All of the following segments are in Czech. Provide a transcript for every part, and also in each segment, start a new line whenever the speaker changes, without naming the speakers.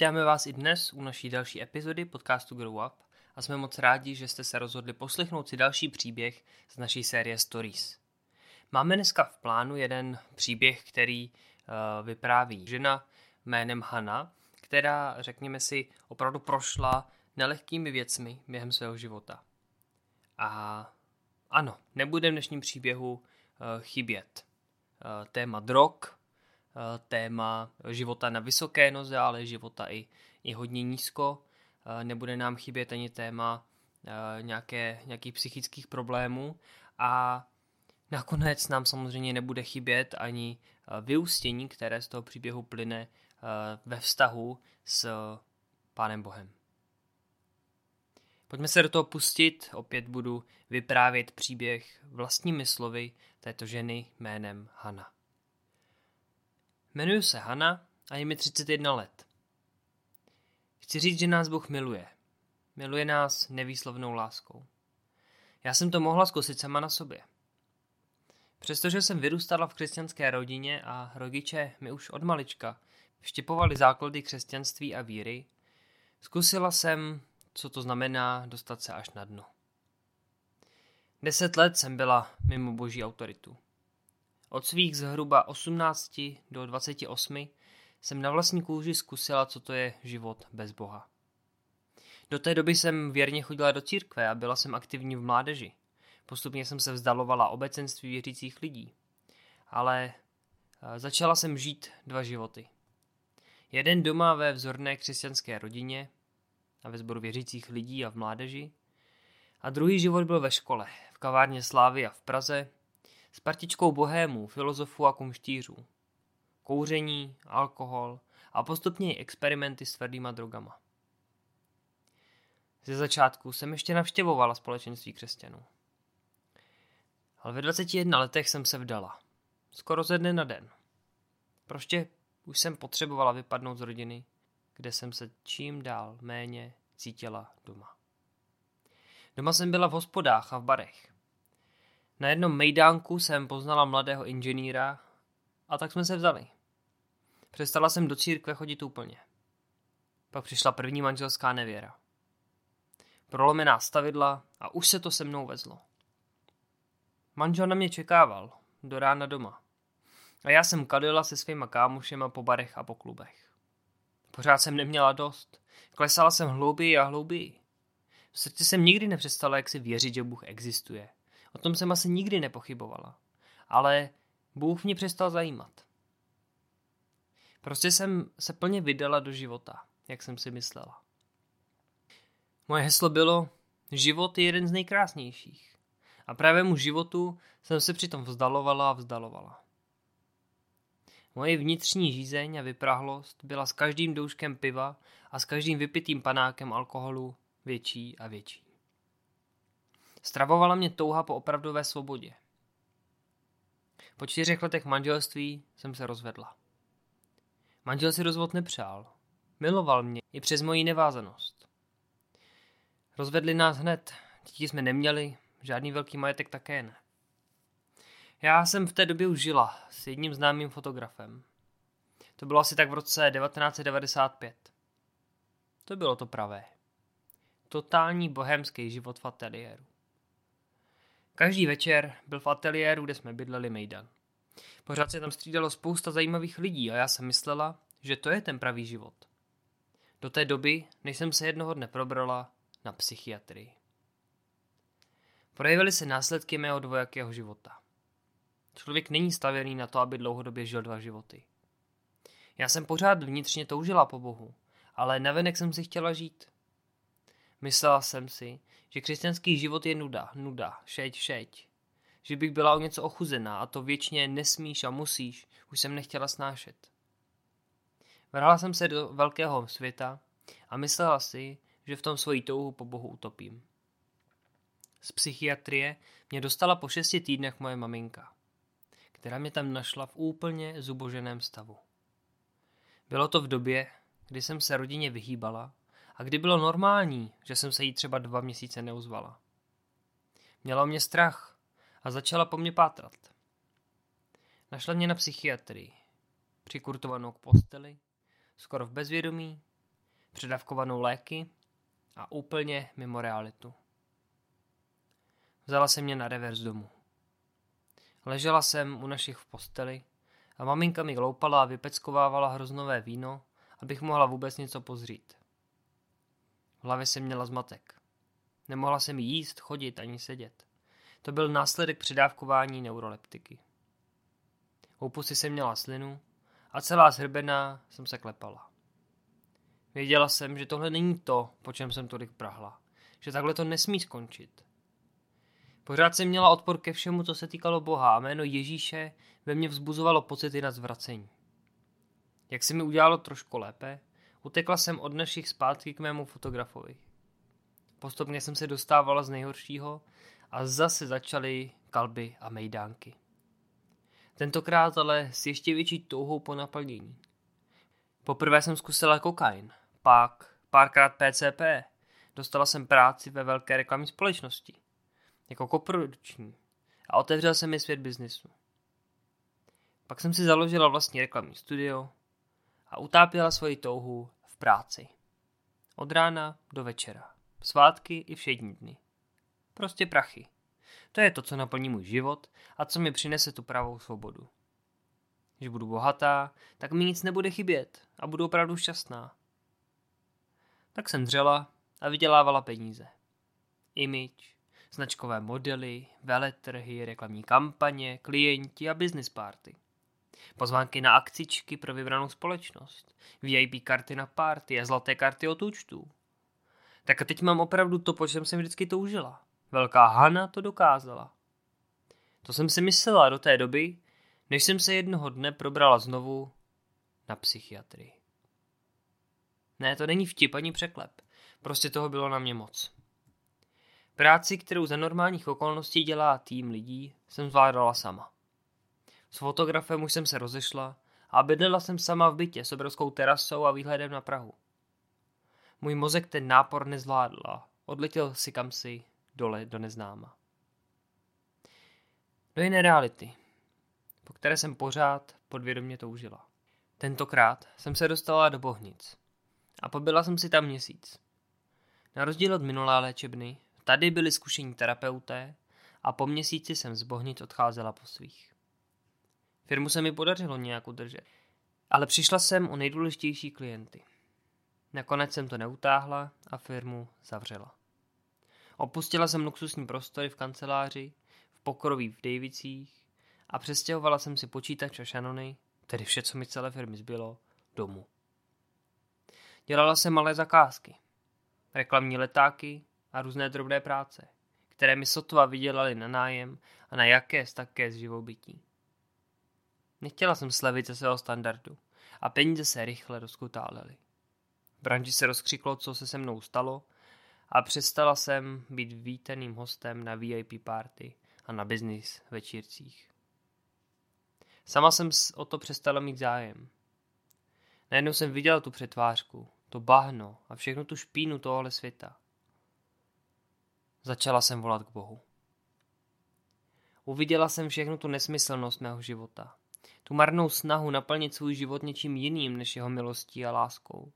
Vítáme vás i dnes u naší další epizody podcastu Grow Up a jsme moc rádi, že jste se rozhodli poslechnout si další příběh z naší série Stories. Máme dneska v plánu jeden příběh, který uh, vypráví žena jménem Hanna, která, řekněme si, opravdu prošla nelehkými věcmi během svého života. A ano, nebude v dnešním příběhu uh, chybět uh, téma drog, téma života na vysoké noze, ale života i, i hodně nízko. Uh, nebude nám chybět ani téma uh, nějaké, nějakých psychických problémů a nakonec nám samozřejmě nebude chybět ani vyústění, které z toho příběhu plyne ve vztahu s Pánem Bohem. Pojďme se do toho pustit, opět budu vyprávět příběh vlastními slovy této ženy jménem Hanna. Jmenuji se Hanna a je mi 31 let. Chci říct, že nás Bůh miluje. Miluje nás nevýslovnou láskou. Já jsem to mohla zkusit sama na sobě. Přestože jsem vyrůstala v křesťanské rodině a rodiče mi už od malička vštěpovali základy křesťanství a víry, zkusila jsem co to znamená dostat se až na dno. Deset let jsem byla mimo boží autoritu. Od svých zhruba 18 do 28 jsem na vlastní kůži zkusila, co to je život bez Boha. Do té doby jsem věrně chodila do církve a byla jsem aktivní v mládeži. Postupně jsem se vzdalovala obecenství věřících lidí. Ale eh, začala jsem žít dva životy. Jeden doma ve vzorné křesťanské rodině a ve sboru věřících lidí a v mládeži. A druhý život byl ve škole, v kavárně Slávy a v Praze, s partičkou bohémů, filozofů a kumštířů. Kouření, alkohol a postupně i experimenty s tvrdýma drogama. Ze začátku jsem ještě navštěvovala společenství křesťanů. Ale ve 21 letech jsem se vdala. Skoro ze dne na den. Prostě už jsem potřebovala vypadnout z rodiny kde jsem se čím dál méně cítila doma. Doma jsem byla v hospodách a v barech. Na jednom mejdánku jsem poznala mladého inženýra a tak jsme se vzali. Přestala jsem do církve chodit úplně. Pak přišla první manželská nevěra. Prolomená stavidla a už se to se mnou vezlo. Manžel na mě čekával, do rána doma. A já jsem kadila se svýma kámošema po barech a po klubech. Pořád jsem neměla dost. Klesala jsem hlouběji a hlouběji. V srdci jsem nikdy nepřestala jak si věřit, že Bůh existuje. O tom jsem asi nikdy nepochybovala. Ale Bůh mě přestal zajímat. Prostě jsem se plně vydala do života, jak jsem si myslela. Moje heslo bylo, život je jeden z nejkrásnějších. A právě mu životu jsem se přitom vzdalovala a vzdalovala. Moje vnitřní žízeň a vyprahlost byla s každým douškem piva a s každým vypitým panákem alkoholu větší a větší. Stravovala mě touha po opravdové svobodě. Po čtyřech letech manželství jsem se rozvedla. Manžel si rozvod nepřál. Miloval mě i přes moji nevázanost. Rozvedli nás hned, děti jsme neměli, žádný velký majetek také ne. Já jsem v té době už žila s jedním známým fotografem. To bylo asi tak v roce 1995. To bylo to pravé. Totální bohemský život v ateliéru. Každý večer byl v ateliéru, kde jsme bydleli Mejdan. Pořád se tam střídalo spousta zajímavých lidí a já jsem myslela, že to je ten pravý život. Do té doby, než jsem se jednoho dne probrala na psychiatrii. Projevily se následky mého dvojakého života. Člověk není stavěný na to, aby dlouhodobě žil dva životy. Já jsem pořád vnitřně toužila po Bohu, ale navenek jsem si chtěla žít. Myslela jsem si, že křesťanský život je nuda, nuda, šeť, šeť. Že bych byla o něco ochuzená a to věčně nesmíš a musíš, už jsem nechtěla snášet. Vrhala jsem se do velkého světa a myslela si, že v tom svoji touhu po Bohu utopím. Z psychiatrie mě dostala po šesti týdnech moje maminka která mě tam našla v úplně zuboženém stavu. Bylo to v době, kdy jsem se rodině vyhýbala a kdy bylo normální, že jsem se jí třeba dva měsíce neuzvala. Měla mě strach a začala po mně pátrat. Našla mě na psychiatrii, přikurtovanou k posteli, skoro v bezvědomí předávkovanou léky a úplně mimo realitu. Vzala se mě na revers domů. Ležela jsem u našich v posteli a maminka mi gloupala a vypeckovávala hroznové víno, abych mohla vůbec něco pozřít. V hlavě jsem měla zmatek. Nemohla jsem jíst, chodit ani sedět. To byl následek předávkování neuroleptiky. U pusy jsem měla slinu a celá zhrbená jsem se klepala. Věděla jsem, že tohle není to, po čem jsem tolik prahla. Že takhle to nesmí skončit. Pořád jsem měla odpor ke všemu, co se týkalo Boha a jméno Ježíše ve mně vzbuzovalo pocity na zvracení. Jak se mi udělalo trošku lépe, utekla jsem od našich zpátky k mému fotografovi. Postupně jsem se dostávala z nejhoršího a zase začaly kalby a mejdánky. Tentokrát ale s ještě větší touhou po naplnění. Poprvé jsem zkusila kokain, pak párkrát PCP. Dostala jsem práci ve velké reklamní společnosti, jako koprodukční a otevřel jsem mi svět biznisu. Pak jsem si založila vlastní reklamní studio a utápěla svoji touhu v práci. Od rána do večera. Svátky i všední dny. Prostě prachy. To je to, co naplní můj život a co mi přinese tu pravou svobodu. Když budu bohatá, tak mi nic nebude chybět a budu opravdu šťastná. Tak jsem dřela a vydělávala peníze. Image, značkové modely, veletrhy, reklamní kampaně, klienti a business party. Pozvánky na akcičky pro vybranou společnost, VIP karty na party a zlaté karty od účtů. Tak a teď mám opravdu to, po čem jsem vždycky toužila. Velká Hana to dokázala. To jsem si myslela do té doby, než jsem se jednoho dne probrala znovu na psychiatrii. Ne, to není vtip ani překlep. Prostě toho bylo na mě moc. Práci, kterou za normálních okolností dělá tým lidí, jsem zvládala sama. S fotografem už jsem se rozešla a bydlela jsem sama v bytě s obrovskou terasou a výhledem na Prahu. Můj mozek ten nápor nezvládl a odletěl si kam si dole do neznáma. Do jiné reality, po které jsem pořád podvědomě toužila. Tentokrát jsem se dostala do Bohnic a pobyla jsem si tam měsíc. Na rozdíl od minulé léčebny, tady byli zkušení terapeuté a po měsíci jsem z Bohnic odcházela po svých. Firmu se mi podařilo nějak udržet, ale přišla jsem o nejdůležitější klienty. Nakonec jsem to neutáhla a firmu zavřela. Opustila jsem luxusní prostory v kanceláři, v pokroví v Davicích a přestěhovala jsem si počítač a šanony, tedy vše, co mi celé firmy zbylo, domů. Dělala jsem malé zakázky, reklamní letáky a různé drobné práce, které mi sotva vydělaly na nájem a na jaké také z živobytí. Nechtěla jsem slevit ze svého standardu a peníze se rychle rozkutálely. Branži se rozkřiklo, co se se mnou stalo a přestala jsem být vítaným hostem na VIP party a na business večírcích. Sama jsem o to přestala mít zájem. Najednou jsem viděl tu přetvářku, to bahno a všechnu tu špínu tohohle světa. Začala jsem volat k Bohu. Uviděla jsem všechnu tu nesmyslnost mého života. Tu marnou snahu naplnit svůj život něčím jiným než jeho milostí a láskou.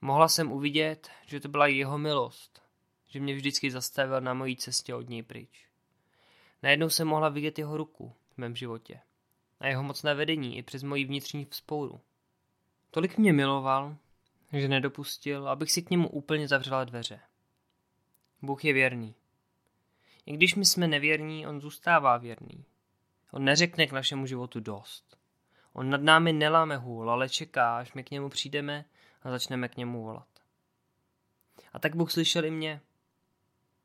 Mohla jsem uvidět, že to byla jeho milost, že mě vždycky zastavil na mojí cestě od něj pryč. Najednou jsem mohla vidět jeho ruku v mém životě a jeho mocné vedení i přes moji vnitřní vzpouru. Tolik mě miloval, že nedopustil, abych si k němu úplně zavřela dveře. Bůh je věrný. I když my jsme nevěrní, on zůstává věrný. On neřekne k našemu životu dost. On nad námi neláme hůl, ale čeká, až my k němu přijdeme a začneme k němu volat. A tak Bůh slyšel i mě.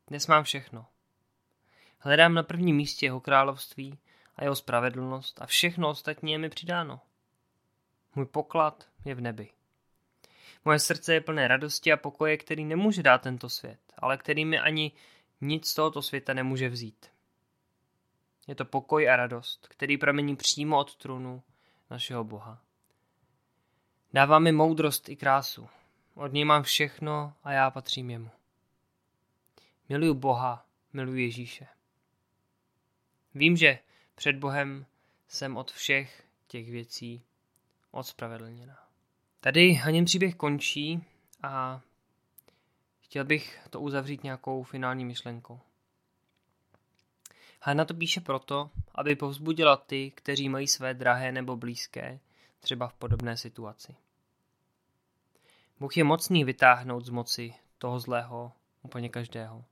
Dnes mám všechno. Hledám na prvním místě jeho království a jeho spravedlnost a všechno ostatní je mi přidáno. Můj poklad je v nebi. Moje srdce je plné radosti a pokoje, který nemůže dát tento svět, ale který mi ani nic z tohoto světa nemůže vzít. Je to pokoj a radost, který pramení přímo od trůnu našeho Boha. Dává mi moudrost i krásu. Od něj mám všechno a já patřím jemu. Miluju Boha, miluji Ježíše. Vím, že před Bohem jsem od všech těch věcí odspravedlněna. Tady Hanin příběh končí a chtěl bych to uzavřít nějakou finální myšlenkou. Hanna to píše proto, aby povzbudila ty, kteří mají své drahé nebo blízké, třeba v podobné situaci. Bůh je mocný vytáhnout z moci toho zlého úplně každého.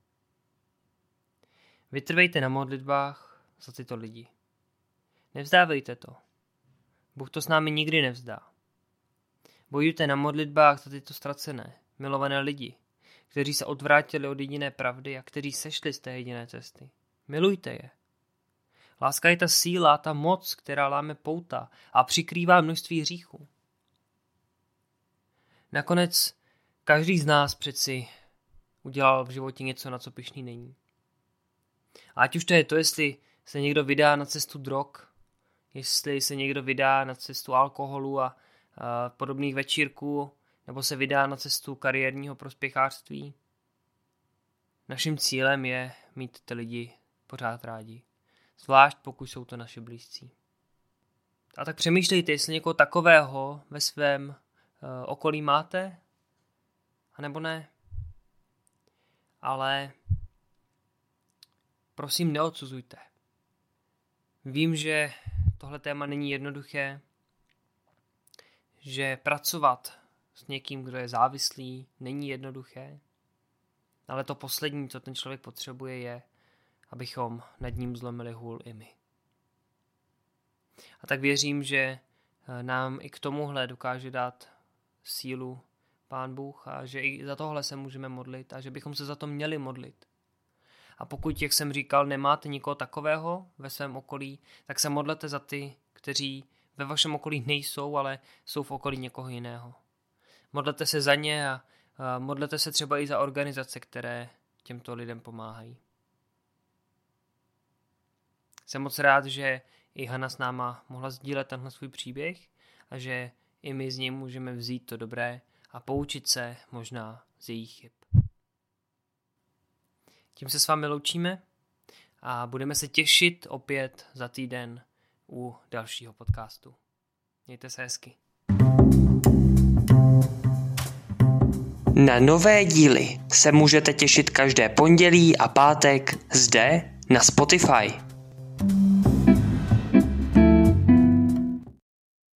Vytrvejte na modlitbách za tyto lidi. Nevzdávejte to. Bůh to s námi nikdy nevzdá. Bojujte na modlitbách za tyto ztracené, milované lidi, kteří se odvrátili od jediné pravdy a kteří sešli z té jediné cesty. Milujte je. Láska je ta síla, ta moc, která láme pouta a přikrývá množství hříchů. Nakonec každý z nás přeci udělal v životě něco, na co pišný není. Ať už to je to, jestli se někdo vydá na cestu drog, jestli se někdo vydá na cestu alkoholu a, a podobných večírků, nebo se vydá na cestu kariérního prospěchářství. Naším cílem je mít ty lidi pořád rádi. Zvlášť pokud jsou to naše blízcí. A tak přemýšlejte, jestli někoho takového ve svém uh, okolí máte, anebo ne. Ale prosím, neodsuzujte. Vím, že tohle téma není jednoduché, že pracovat s někým, kdo je závislý, není jednoduché, ale to poslední, co ten člověk potřebuje, je, abychom nad ním zlomili hůl i my. A tak věřím, že eh, nám i k tomuhle dokáže dát sílu Pán Bůh a že i za tohle se můžeme modlit a že bychom se za to měli modlit. A pokud, jak jsem říkal, nemáte nikoho takového ve svém okolí, tak se modlete za ty, kteří ve vašem okolí nejsou, ale jsou v okolí někoho jiného. Modlete se za ně a modlete se třeba i za organizace, které těmto lidem pomáhají. Jsem moc rád, že i Hanna s náma mohla sdílet tenhle svůj příběh a že i my z něj můžeme vzít to dobré a poučit se možná z jejich chyb. Tím se s vámi loučíme a budeme se těšit opět za týden u dalšího podcastu. Mějte se hezky.
Na nové díly se můžete těšit každé pondělí a pátek zde na Spotify.